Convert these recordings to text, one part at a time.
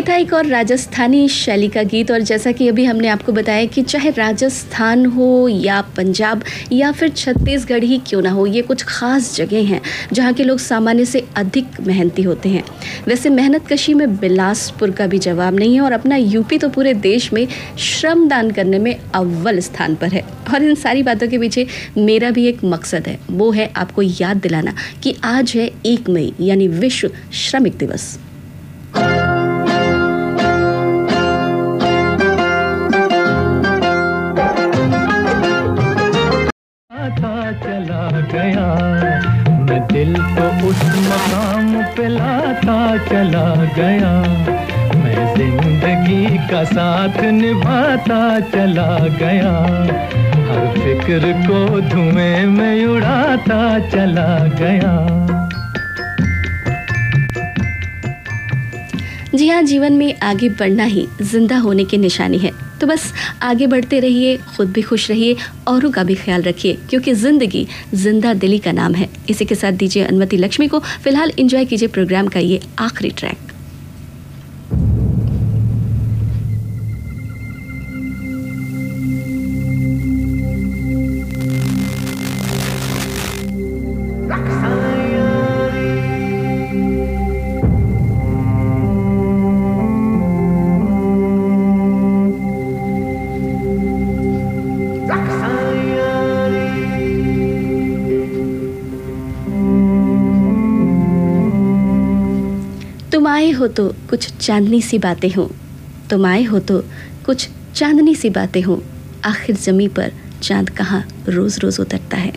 था एक और राजस्थानी शैली का गीत और जैसा कि अभी हमने आपको बताया कि चाहे राजस्थान हो या पंजाब या फिर छत्तीसगढ़ ही क्यों ना हो, ये कुछ ख़ास जगह हैं जहाँ के लोग सामान्य से अधिक मेहनती होते हैं। वैसे मेहनत कशी में बिलासपुर का भी जवाब नहीं है और अपना यूपी तो पूरे देश में श्रम दान करने में अव्वल स्थान पर है। और इन सारी बातों के पीछे मेरा भी एक मकसद है, वो है आपको याद दिलाना कि आज है एक मई, यानी विश्व श्रमिक दिवस। चला गया। मैं दिल को उस मकाम पे लाता, चला गया। मैं ज़िंदगी का साथ निभाता, चला गया। हर फ़िक्र को धुएँ में उड़ाता, चला गया। जी हाँ जीवन में आगे बढ़ना ही ज़िंदा होने की निशानी है। तो बस आगे बढ़ते रहिए, खुद भी खुश रहिए औरों का भी ख्याल रखिए, क्योंकि ज़िंदगी ज़िंदा दिली का नाम है। इसी के साथ दीजिए अनुमति लक्ष्मी को। फ़िलहाल इंजॉय कीजिए प्रोग्राम का ये आखिरी ट्रैक तुम आए हो तो कुछ चांदनी सी बातें हों। तुम आए हो तो कुछ चांदनी सी बातें हों। आखिर जमी पर चाँद कहाँ रोज रोज उतरता है।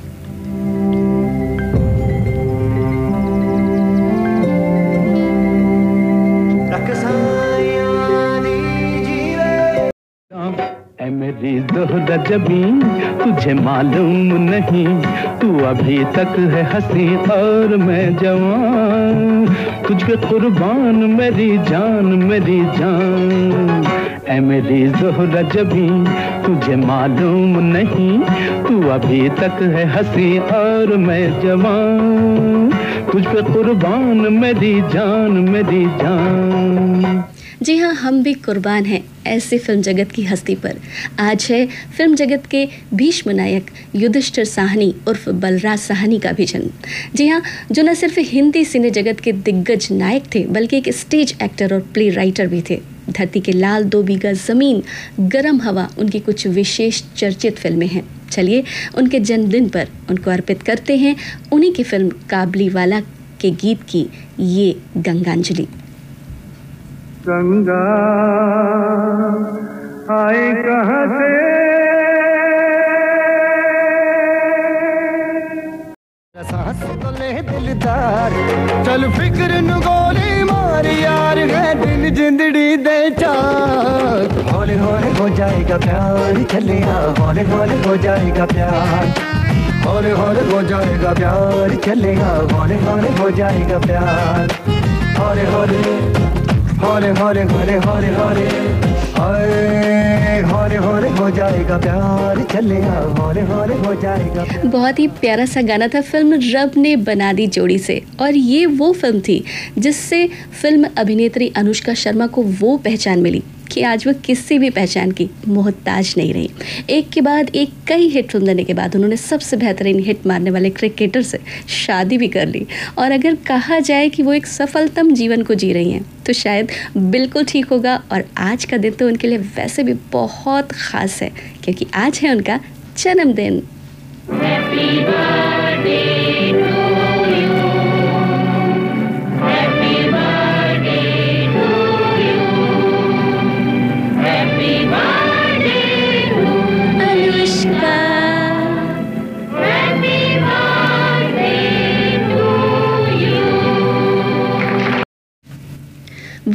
मेरी जोहरा जबी तुझे मालूम नहीं, तू अभी तक है हँसी और मैं जवान। तुझ कुर्बान, मेरी जान मेरी जान। ऐ मेरी जोहरा जबी तुझे मालूम नहीं, तू अभी तक है हँसी और मैं जवान। तुझ कुर्बान, मेरी जान मेरी जान। जी हाँ हम भी कुर्बान हैं ऐसे फ़िल्म जगत की हस्ती पर। आज है फ़िल्म जगत के भीष्म नायक युधिष्ठिर साहनी उर्फ़ बलराज साहनी का भी जन्म। जी हाँ जो न सिर्फ़ हिंदी सिने जगत के दिग्गज नायक थे, बल्कि एक स्टेज एक्टर और प्ले राइटर भी थे। धरती के लाल दो बीघा ज़मीन, गरम हवा, उनकी कुछ विशेष चर्चित फ़िल्में हैं। चलिए, उनके जन्मदिन पर उनको अर्पित करते हैं उन्हीं की फ़िल्म काबली वाला के गीत की ये गंगांजलि। गंगा। आए कहाँ से? सांस तो ले दिलदार चल फ़िक्र नु गोली मार यार है दिल जिंदड़ी दे चार। हौले हौले हो जाएगा प्यार चलिया हौले हौले हो जाएगा प्यार। हौले हौले हो जाएगा प्यार चलिया हौले हौले हो जाएगा प्यार। हौले हौले हौले हौले हौले हौले हौले हौले हौले हौले हो जाएगा प्यार। चलेगा हौले हौले हो जाएगा बहुत ही प्यारा सा गाना था, फ़िल्म रब ने बना दी जोड़ी से। और ये वो फ़िल्म थी, जिससे फ़िल्म अभिनेत्री अनुष्का शर्मा को वो पहचान मिली कि आज वो किसी भी पहचान की मोहताज नहीं रही। एक के बाद एक कई हिट फ़िल्म देने के बाद उन्होंने सबसे बेहतरीन हिट मारने वाले क्रिकेटर से शादी भी कर ली। और अगर कहा जाए कि वो एक सफलतम जीवन को जी रही हैं तो शायद बिल्कुल ठीक होगा और आज का दिन तो उनके लिए वैसे भी बहुत ख़ास है, क्योंकि आज है उनका जन्मदिन। अनुष्का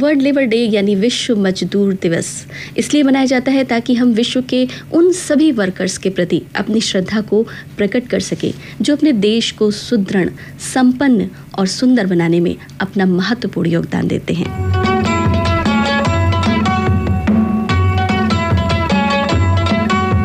वर्ल्ड लेबर डे यानी विश्व मजदूर दिवस इसलिए मनाया जाता है ताकि हम विश्व के उन सभी वर्कर्स के प्रति अपनी श्रद्धा को प्रकट कर सकें, जो अपने देश को सुदृढ़, संपन्न और सुंदर बनाने में अपना महत्वपूर्ण योगदान देते हैं।